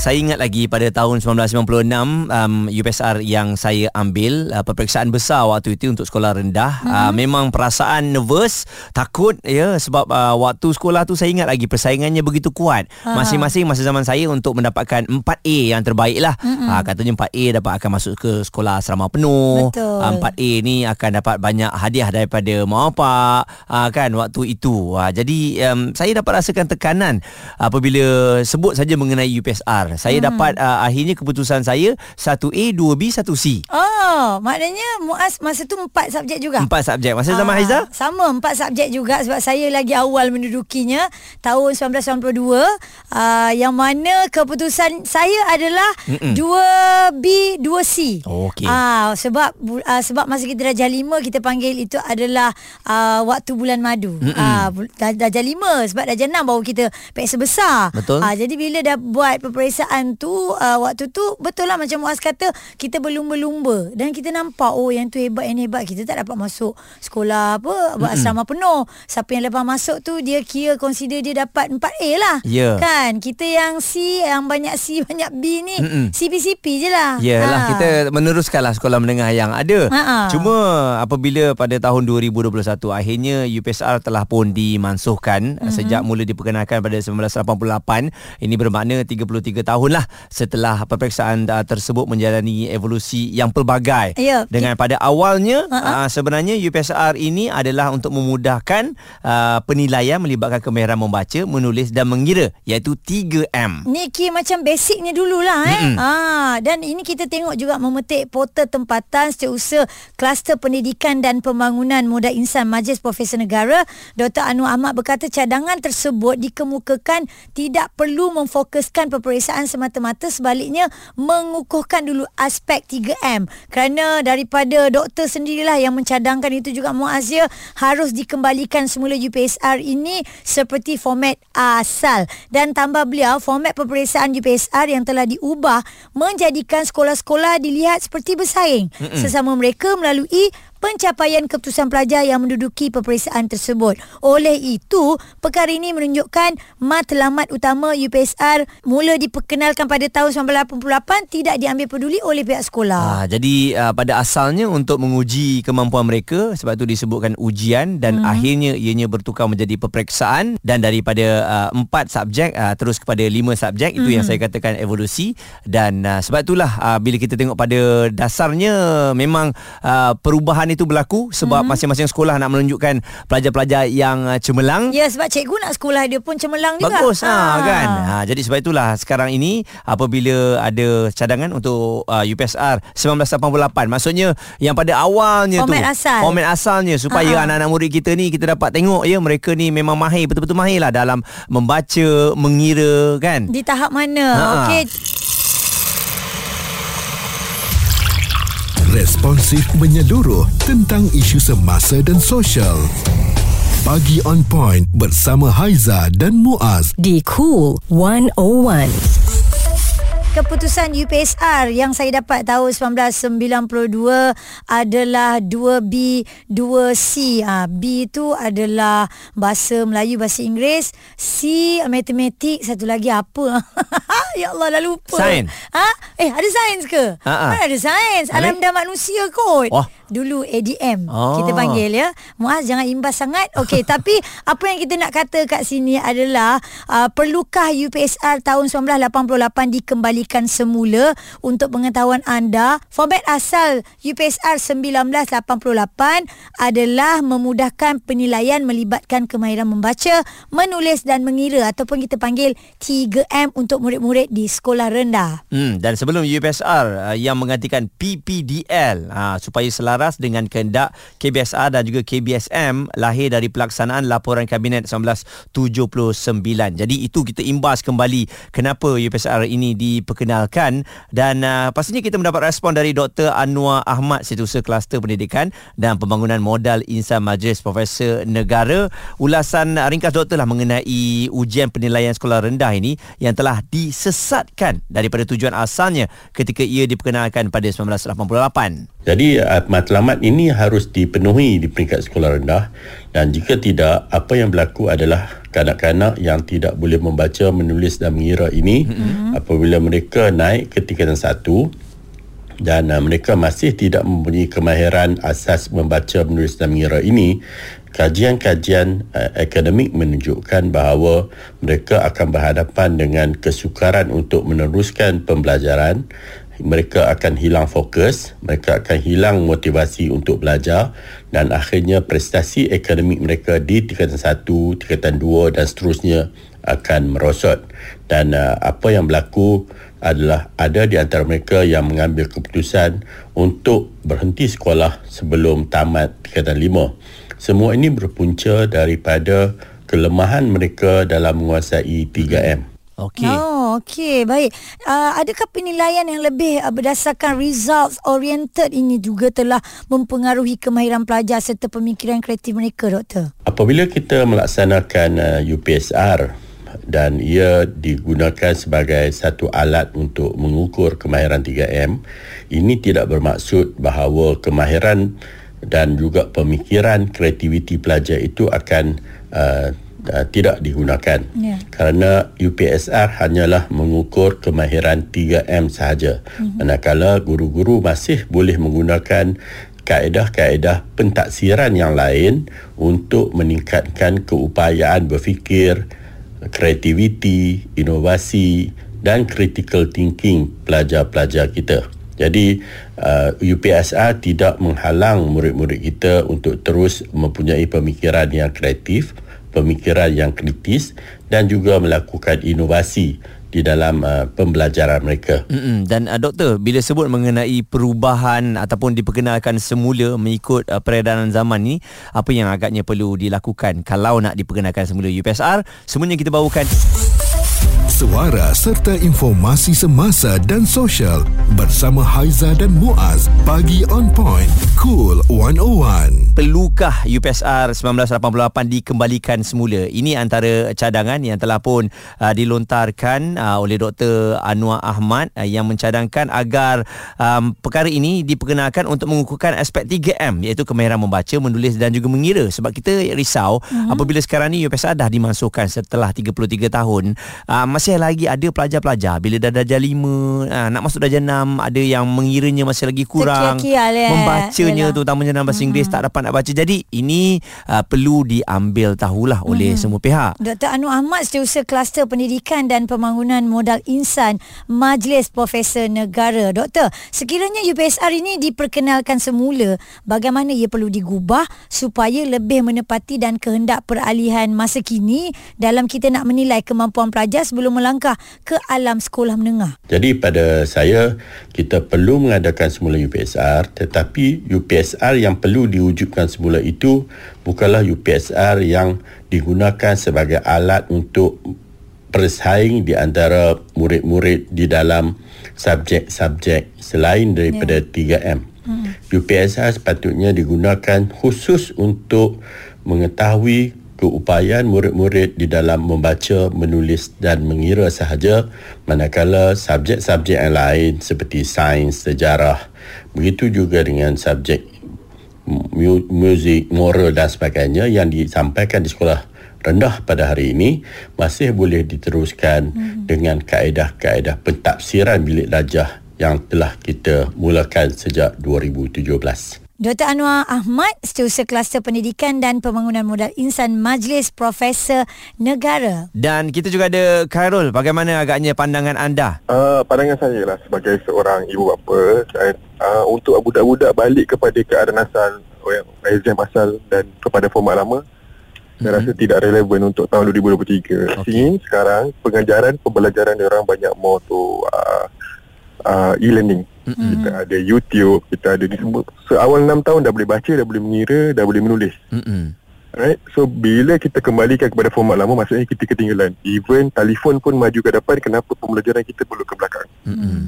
Saya ingat lagi pada tahun 1996 um, UPSR yang saya ambil uh, peperiksaan besar waktu itu untuk sekolah rendah hmm. uh, memang perasaan nervous takut ya sebab uh, waktu sekolah tu saya ingat lagi persaingannya begitu kuat uh. masing-masing masa zaman saya untuk mendapatkan 4A yang terbaik lah hmm. uh, katanya 4A dapat akan masuk ke sekolah asrama penuh Betul. Uh, 4A ni akan dapat banyak hadiah daripada mak bapak uh, kan waktu itu uh, jadi um, saya dapat rasakan tekanan apabila sebut saja mengenai UPSR saya hmm. dapat uh, akhirnya keputusan saya 1A, 2B, 1C. Oh, maknanya Muaz masa tu empat subjek juga. Empat subjek. Masa zaman Ah, Haiza? Sama, empat subjek juga sebab saya lagi awal mendudukinya tahun 1992 uh, yang mana keputusan saya adalah Mm-mm. 2B, 2C. Oh, okey. Ah, sebab uh, sebab masa kita darjah 5 kita panggil itu adalah uh, waktu bulan madu. Ah, uh, darjah 5 sebab darjah 6 baru kita peksa besar. Betul. Ah, jadi bila dah buat peperiksaan tu uh, waktu tu betul lah macam Muaz kata kita berlumba-lumba dan kita nampak oh yang tu hebat yang hebat kita tak dapat masuk sekolah apa buat asrama penuh siapa yang lepas masuk tu dia kira consider dia dapat 4A lah Ya. kan kita yang C yang banyak C banyak B ni Mm-mm. CP-CP je lah Yalah Ha. kita meneruskanlah sekolah menengah yang ada. Ha-ha. Cuma apabila pada tahun 2021 akhirnya UPSR telah pun dimansuhkan mm-hmm. sejak mula diperkenalkan pada 1988 ini bermakna 33 tahun lah setelah peperiksaan uh, tersebut menjalani evolusi yang pelbagai. Ya. Dengan pada awalnya Ha-ha. uh, sebenarnya UPSR ini adalah untuk memudahkan uh, penilaian melibatkan kemahiran membaca, menulis dan mengira iaitu 3M. Ni kira macam basicnya dululah eh. Mm-mm. Ah dan ini kita tengok juga memetik portal tempatan setiausaha kluster pendidikan dan pembangunan modal insan Majlis Profesor Negara Dr. Anwar Ahmad berkata cadangan tersebut dikemukakan tidak perlu memfokuskan peperiksaan semata-mata sebaliknya mengukuhkan dulu aspek 3M kerana daripada doktor sendirilah yang mencadangkan itu juga Muaz ya harus dikembalikan semula UPSR ini seperti format asal. Dan tambah beliau format peperiksaan UPSR yang telah diubah menjadikan sekolah-sekolah dilihat seperti bersaing. Mm-mm. sesama mereka melalui pencapaian keputusan pelajar yang menduduki peperiksaan tersebut. Oleh itu, perkara ini menunjukkan matlamat utama UPSR mula diperkenalkan pada tahun 1988 tidak diambil peduli oleh pihak sekolah. Ah, jadi uh, pada asalnya untuk menguji kemampuan mereka sebab itu disebutkan ujian dan hmm. akhirnya ianya bertukar menjadi peperiksaan dan daripada uh, empat subjek uh, terus kepada lima subjek itu yang saya katakan evolusi dan uh, sebab itulah uh, bila kita tengok pada dasarnya memang uh, perubahan itu berlaku sebab masing-masing sekolah nak menunjukkan pelajar-pelajar yang uh, cemerlang Ya sebab cikgu nak sekolah dia pun cemerlang juga. Bagus ha, kan. Ha jadi sebab itulah sekarang ini apabila ada cadangan untuk uh, UPSR 1988 maksudnya yang pada awalnya Format tu asal. format asalnya supaya Ha-ha. anak-anak murid kita ni kita dapat tengok ya mereka ni memang mahir betul-betul mahir lah dalam membaca, mengira kan. Di tahap mana? Ha. Okey. Responsif menyeluruh tentang isu semasa dan sosial. Pagi on point bersama Haiza dan Muaz. Di Cool 101. Keputusan UPSR yang saya dapat tahun 1992 adalah 2B, 2C. Ha, B itu adalah bahasa Melayu, bahasa Inggeris. C, matematik. Satu lagi apa? ya Allah, dah lupa. Sains. Ha? Eh, ada sains ke? Ha, ha. Mana ada sains? Alam dah manusia kot. Wah. Dulu ADM Oh. kita panggil ya. Muaz jangan imbas sangat. Okey, tapi apa yang kita nak kata kat sini adalah uh, perlukah UPSR tahun 1988 dikembalikan semula untuk pengetahuan anda? Format asal UPSR 1988 adalah memudahkan penilaian melibatkan kemahiran membaca, menulis dan mengira ataupun kita panggil 3M untuk murid-murid di sekolah rendah. Hmm, dan sebelum UPSR uh, yang menggantikan PPDL uh, supaya selaras dengan kehendak KBSR dan juga KBSM lahir dari pelaksanaan laporan kabinet 1979. Jadi itu kita imbas kembali kenapa UPSR ini diperkenalkan dan uh, pastinya kita mendapat respon dari Dr. Anwar Ahmad Setiausaha Kluster Pendidikan dan Pembangunan Modal Insan Majlis Profesor Negara. Ulasan ringkas doktor lah mengenai ujian penilaian sekolah rendah ini yang telah disesatkan daripada tujuan asalnya ketika ia diperkenalkan pada 1988. Jadi uh, matlamat matlamat ini harus dipenuhi di peringkat sekolah rendah dan jika tidak apa yang berlaku adalah kanak-kanak yang tidak boleh membaca menulis dan mengira ini mm-hmm. apabila mereka naik ke tingkatan satu dan uh, mereka masih tidak mempunyai kemahiran asas membaca menulis dan mengira ini kajian-kajian uh, akademik menunjukkan bahawa mereka akan berhadapan dengan kesukaran untuk meneruskan pembelajaran mereka akan hilang fokus, mereka akan hilang motivasi untuk belajar dan akhirnya prestasi akademik mereka di tingkatan 1, tingkatan 2 dan seterusnya akan merosot. Dan uh, apa yang berlaku adalah ada di antara mereka yang mengambil keputusan untuk berhenti sekolah sebelum tamat tingkatan 5. Semua ini berpunca daripada kelemahan mereka dalam menguasai 3M. Okey. Oh, okey. Baik. Uh, adakah penilaian yang lebih uh, berdasarkan results oriented ini juga telah mempengaruhi kemahiran pelajar serta pemikiran kreatif mereka, Doktor? Apabila kita melaksanakan uh, UPSR dan ia digunakan sebagai satu alat untuk mengukur kemahiran 3M, ini tidak bermaksud bahawa kemahiran dan juga pemikiran kreativiti pelajar itu akan uh, uh, tidak digunakan yeah. kerana UPSR hanyalah mengukur kemahiran 3M sahaja mm-hmm. manakala guru-guru masih boleh menggunakan kaedah-kaedah pentaksiran yang lain untuk meningkatkan keupayaan berfikir kreativiti inovasi dan critical thinking pelajar-pelajar kita jadi uh, UPSR tidak menghalang murid-murid kita untuk terus mempunyai pemikiran yang kreatif pemikiran yang kritis dan juga melakukan inovasi di dalam uh, pembelajaran mereka. Mm-mm. Dan uh, doktor, bila sebut mengenai perubahan ataupun diperkenalkan semula mengikut uh, peredaran zaman ni, apa yang agaknya perlu dilakukan kalau nak diperkenalkan semula UPSR? Semuanya kita bawakan suara serta informasi semasa dan sosial bersama Haiza dan Muaz. Pagi on point cool 101 Pelukah UPSR 1988 dikembalikan semula? Ini antara cadangan yang telah pun uh, dilontarkan uh, oleh Dr Anwar Ahmad uh, yang mencadangkan agar um, perkara ini diperkenalkan untuk mengukuhkan aspek 3M iaitu kemahiran membaca menulis dan juga mengira. Sebab kita risau uh-huh. apabila sekarang ni UPSR dah dimasukkan setelah 33 tahun uh, masih lagi ada pelajar-pelajar bila dah darjah 5 ha, nak masuk darjah 6 ada yang mengiranya masih lagi kurang ya. membacanya tu terutamanya dalam bahasa. Inggeris tak dapat nak baca jadi ini uh, perlu diambil tahulah oleh hmm. semua pihak Dr. Anu Ahmad setiausaha kluster pendidikan dan pembangunan modal insan Majlis Profesor Negara Doktor sekiranya UPSR ini diperkenalkan semula bagaimana ia perlu digubah supaya lebih menepati dan kehendak peralihan masa kini dalam kita nak menilai kemampuan pelajar sebelum melangkah ke alam sekolah menengah. Jadi pada saya kita perlu mengadakan semula UPSR tetapi UPSR yang perlu diwujudkan semula itu bukanlah UPSR yang digunakan sebagai alat untuk bersaing di antara murid-murid di dalam subjek-subjek selain daripada yeah. 3M. Hmm. UPSR sepatutnya digunakan khusus untuk mengetahui keupayaan murid-murid di dalam membaca, menulis dan mengira sahaja manakala subjek-subjek yang lain seperti sains, sejarah begitu juga dengan subjek muzik, moral dan sebagainya yang disampaikan di sekolah rendah pada hari ini masih boleh diteruskan hmm. dengan kaedah-kaedah pentafsiran bilik darjah yang telah kita mulakan sejak 2017. Dr. Anwar Ahmad, Setiausaha Kluster Pendidikan dan Pembangunan Modal Insan Majlis Profesor Negara. Dan kita juga ada Khairul. Bagaimana agaknya pandangan anda? Uh, pandangan saya lah sebagai seorang ibu bapa uh, untuk budak-budak balik kepada keadaan asal exam asal dan kepada format lama mm-hmm. saya rasa tidak relevan untuk tahun 2023. Okay. sekarang pengajaran pembelajaran orang banyak more to uh, uh, e-learning. Mm-hmm. Kita ada YouTube, kita ada di semua. Seawal so, 6 tahun dah boleh baca, dah boleh mengira, dah boleh menulis. Mm-hmm. Right? So bila kita kembalikan kepada format lama maksudnya kita ketinggalan. Even telefon pun maju ke depan kenapa pembelajaran kita perlu ke belakang. Mm-hmm.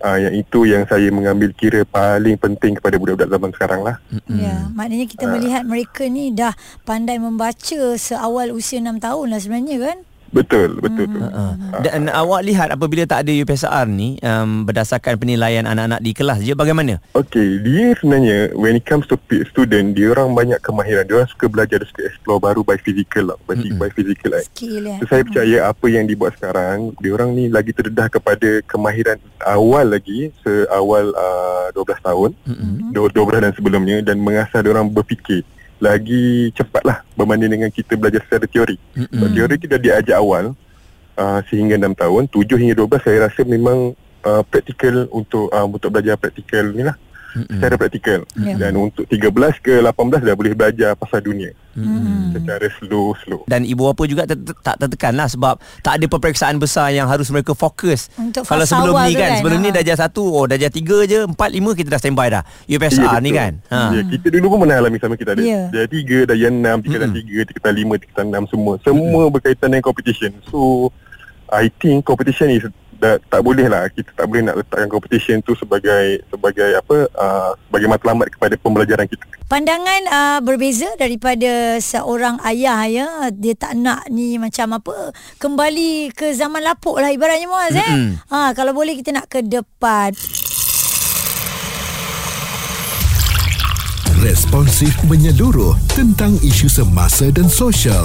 Uh, yang itu yang saya mengambil kira paling penting kepada budak-budak zaman sekarang lah. Mm-hmm. Ya, maknanya kita uh. melihat mereka ni dah pandai membaca seawal usia 6 tahun lah sebenarnya kan? Betul, betul tu. Uh, dan awak lihat apabila tak ada UPSR ni um, berdasarkan penilaian anak-anak di kelas je bagaimana? Okay, dia sebenarnya when it comes to p- student, dia orang banyak kemahiran. Dia orang suka belajar, dia suka explore baru by physical lah. By, by physical lah. Skill ya. So, saya percaya apa yang dibuat sekarang, dia orang ni lagi terdedah kepada kemahiran awal lagi, seawal uh, 12 tahun, mm-hmm. 12 dan sebelumnya dan mengasah dia orang berfikir lagi cepatlah berbanding dengan kita belajar secara teori. Mm-hmm. So, teori kita diajar awal uh, sehingga 6 tahun, 7 hingga 12 saya rasa memang uh, praktikal untuk uh, untuk belajar praktikal ni lah. Mm-hmm. Secara praktikal Ya. Dan untuk 13 ke 18 dah boleh belajar pasal dunia Hmm. Secara slow-slow Dan ibu bapa juga ter- ter- tak tertekan lah sebab tak ada peperiksaan besar yang harus mereka fokus. Untuk Kalau sebelum ni kan, kan, sebelum ni ha. darjah satu, oh darjah tiga je, empat, lima kita dah standby dah. UPSR ni betul. kan. Ha. Ya, kita dulu pun pernah alami sama kita ada. Ya. Tiga, daya enam, tiga dan tiga, tiga dan lima, tiga dan enam semua. Semua berkaitan dengan competition. So, I think competition is dah, tak boleh lah kita tak boleh nak letakkan competition tu sebagai sebagai apa uh, sebagai matlamat kepada pembelajaran kita. Pandangan uh, berbeza daripada seorang ayah ya dia tak nak ni macam apa kembali ke zaman lapuk lah ibaratnya Muaz eh. Ha kalau boleh kita nak ke depan. Responsif menyeluruh tentang isu semasa dan sosial.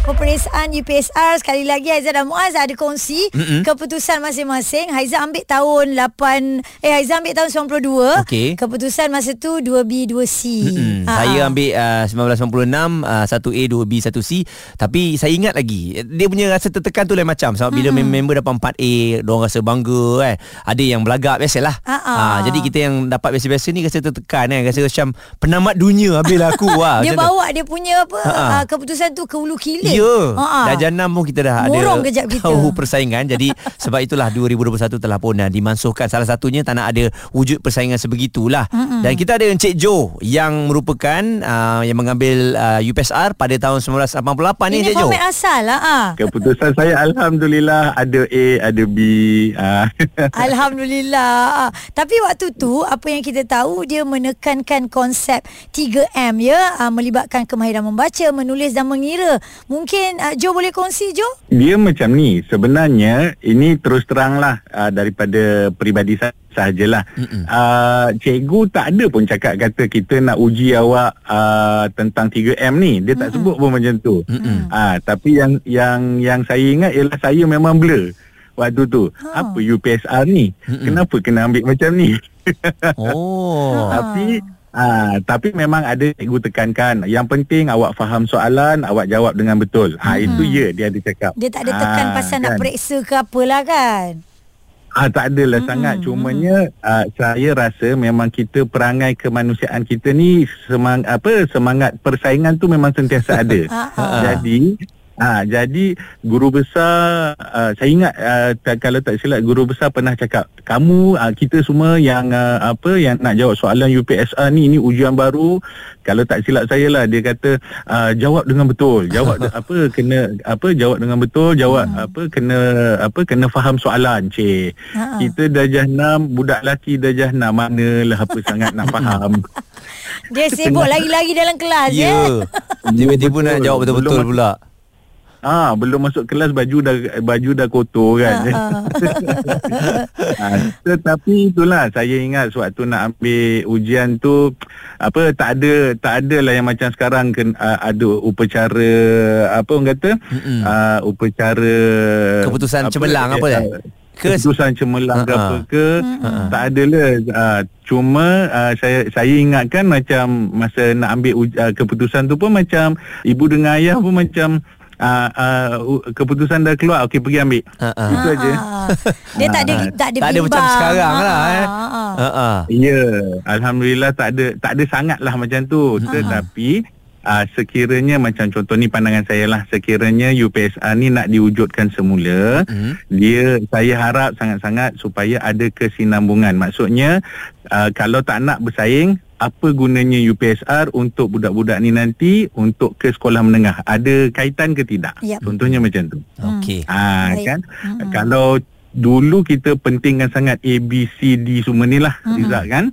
Peperiksaan UPSR sekali lagi Haiza dan Muaz ada kongsi Mm-mm. keputusan masing-masing. Haiza ambil tahun 8 eh Haiza ambil tahun 92. Okey. Keputusan masa tu 2B 2C. Mm-mm. Ha, Saya ha. ambil uh, 1996 uh, 1A 2B 1C tapi saya ingat lagi dia punya rasa tertekan tu lain macam sebab bila mm-hmm. member dapat 4A diorang rasa bangga kan ada yang belagak biasalah Ha. Ah, jadi kita yang dapat biasa-biasa ni rasa tertekan kan rasa macam penamat dunia habis lah aku wah dia tu. bawa dia punya apa uh, keputusan tu ke hulu kilit. Ya Ha, ha. Darjah 6 pun kita dah Murung ada kejap kita. Tahu persaingan Jadi sebab itulah 2021 telah pun uh, dimansuhkan Salah satunya tak nak ada Wujud persaingan sebegitulah Mm-mm. Dan kita ada Encik Jo Yang merupakan uh, Yang mengambil uh, UPSR Pada tahun 1988 ni Ini Encik Jo format asal lah. Ha. Keputusan saya Alhamdulillah ada A, ada B. Uh, Alhamdulillah. Ah, Tapi waktu tu apa yang kita tahu dia menekankan konsep 3M ya, ah, melibatkan kemahiran membaca, menulis dan mengira. Mungkin uh, Jo boleh kongsi Jo? dia macam ni. Sebenarnya ini terus teranglah uh, daripada peribadi saya sahajalah. Uh, cikgu tak ada pun cakap kata kita nak uji awak uh, tentang 3M ni. Dia tak sebut pun macam tu. Uh, tapi yang yang yang saya ingat ialah saya memang blur waktu tu. Ha. Apa UPSR ni? Kenapa kena ambil macam ni? Oh Tapi Ah, tapi memang ada cikgu tekankan yang penting awak faham soalan awak jawab dengan betul. Ha itu ya dia ada cakap. Dia tak ada tekan Ah, pasal nak kan? periksa ke apalah kan? Ah tak adalah mm-hmm. sangat cumanya uh, saya rasa memang kita perangai kemanusiaan kita ni semang apa semangat persaingan tu memang sentiasa ada. Ah. Jadi Ha, jadi guru besar uh, saya ingat uh, tak, kalau tak silap guru besar pernah cakap kamu uh, kita semua yang uh, apa yang nak jawab soalan UPSR ni ini ujian baru. Kalau tak silap saya lah dia kata uh, jawab dengan betul. Jawab de- apa kena apa jawab dengan betul jawab hmm. apa kena apa kena faham soalan cik. Ha-ha. kita darjah 6 budak lelaki darjah 6 manalah apa sangat nak faham. Dia sibuk lagi-lagi dalam kelas ya. Ya. Tiba-tiba nak jawab betul-betul Belum- pula Ah, belum masuk kelas baju dah baju dah kotor kan. ah, tetapi itulah saya ingat sewaktu nak ambil ujian tu apa tak ada tak ada lah yang macam sekarang ken, uh, ada upacara apa orang kata Mm-mm. uh, upacara Keputusan cemerlang apa dah? uh, Ke- keputusan cemerlang ke Ha-ha. apa ke tak ada lah uh, cuma uh, saya saya ingatkan macam masa nak ambil uj- uh, keputusan tu pun macam ibu dengan ayah pun macam uh, uh, keputusan dah keluar okey pergi ambil Ha-ha. itu aja Ah, Dia tak ada tak ada Tak ada macam sekarang lah Ah, eh. Ha ah. Ya, alhamdulillah tak ada tak ada sangat lah macam tu. Tetapi uh, sekiranya macam contoh ni pandangan saya lah, sekiranya UPSR ni nak diwujudkan semula, Mhm. dia saya harap sangat-sangat supaya ada kesinambungan. Maksudnya uh, kalau tak nak bersaing apa gunanya UPSR untuk budak-budak ni nanti untuk ke sekolah menengah? Ada kaitan ke tidak? Yap. Contohnya macam tu. Okey Ah Baik. kan kalau dulu kita pentingkan sangat A B C D semua ni lah Mm-mm. Rizal kan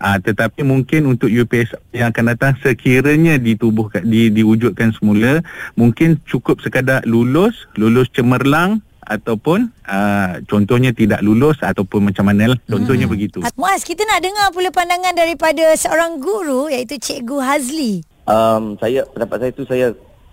Uh, tetapi mungkin untuk UPS yang akan datang sekiranya ditubuhkan di, diwujudkan semula mungkin cukup sekadar lulus lulus cemerlang ataupun uh, contohnya tidak lulus ataupun macam mana lah contohnya hmm. begitu Muaz kita nak dengar pula pandangan daripada seorang guru iaitu Cikgu Hazli um, saya pendapat saya tu saya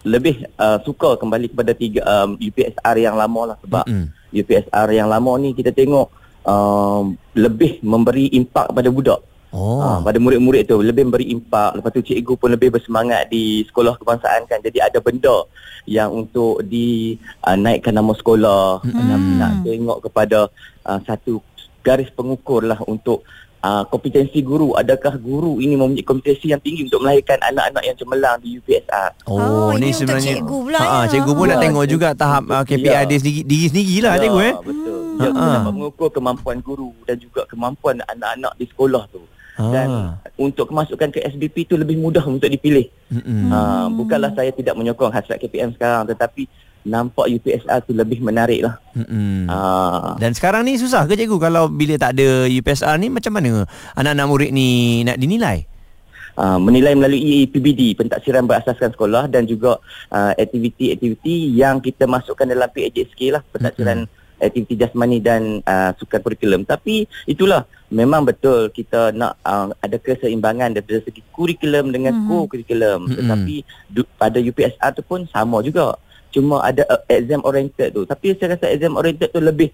lebih uh, suka kembali kepada tiga um, UPSR yang lama lah sebab mm-hmm. UPSR yang lama ni kita tengok um, lebih memberi impak kepada budak Oh. Ha, pada murid-murid tu lebih beri impak lepas tu cikgu pun lebih bersemangat di sekolah kebangsaan kan jadi ada benda yang untuk dinaikkan uh, nama sekolah hmm. nak, nak tengok kepada uh, satu garis pengukur lah untuk uh, kompetensi guru adakah guru ini mempunyai kompetensi yang tinggi untuk melahirkan anak-anak yang cemerlang di UPSR oh, oh ini, sebenarnya cikgu pula ha, ya. cikgu pun ya, nak tengok cikgu, juga tahap uh, KPI ya. dia sendiri, diri sendiri lah ya, cikgu eh betul dia ha. dapat mengukur kemampuan guru dan juga kemampuan anak-anak di sekolah tu dan ah. untuk kemasukan ke SBP itu lebih mudah untuk dipilih. Mm-hmm. Uh, bukanlah saya tidak menyokong hasrat KPM sekarang tetapi nampak UPSR tu lebih menarik lah. Mm-hmm. Uh. Dan sekarang ni susah ke cikgu kalau bila tak ada UPSR ni macam mana anak-anak murid ni nak dinilai? Uh, menilai melalui PBD pentaksiran berasaskan sekolah dan juga uh, aktiviti-aktiviti yang kita masukkan dalam PHSK lah pentaksiran mm-hmm aktiviti jasmani dan uh, sukan kurikulum tapi itulah memang betul kita nak uh, ada keseimbangan dari segi kurikulum dengan mm-hmm. co-kurikulum mm-hmm. tetapi du- pada UPSR tu pun sama juga cuma ada uh, exam oriented tu tapi saya rasa exam oriented tu lebih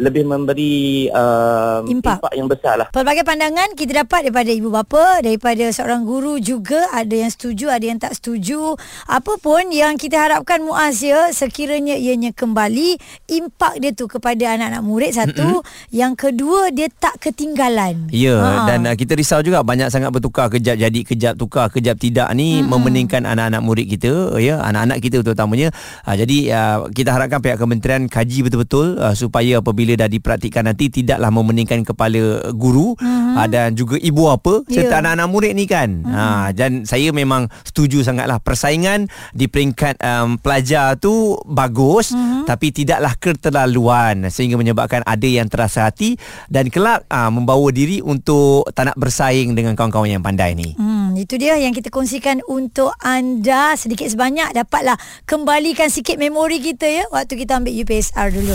lebih memberi uh, impak. impak yang besar lah. Pelbagai pandangan kita dapat daripada ibu bapa, daripada seorang guru juga ada yang setuju, ada yang tak setuju. Apa pun yang kita harapkan Muaz ya, sekiranya ianya kembali, impak dia tu kepada anak-anak murid satu. Mm-hmm. Yang kedua, dia tak ketinggalan. Ya, ha. dan uh, kita risau juga banyak sangat bertukar kejap jadi kejap tukar, kejap tidak ni mm-hmm. memeningkan anak-anak murid kita, ya, anak-anak kita terutamanya. Uh, jadi uh, kita harapkan pihak kementerian kaji betul-betul uh, supaya apabila bila dah dipraktikkan nanti tidaklah memeningkan kepala guru uh-huh. dan juga ibu apa yeah. serta anak-anak murid ni kan. Uh-huh. Ha dan saya memang setuju sangatlah persaingan di peringkat um, pelajar tu bagus uh-huh. tapi tidaklah keterlaluan sehingga menyebabkan ada yang terasa hati dan kelak uh, membawa diri untuk tak nak bersaing dengan kawan-kawan yang pandai ni. Hmm itu dia yang kita kongsikan untuk anda sedikit sebanyak dapatlah kembalikan sikit memori kita ya waktu kita ambil UPSR dulu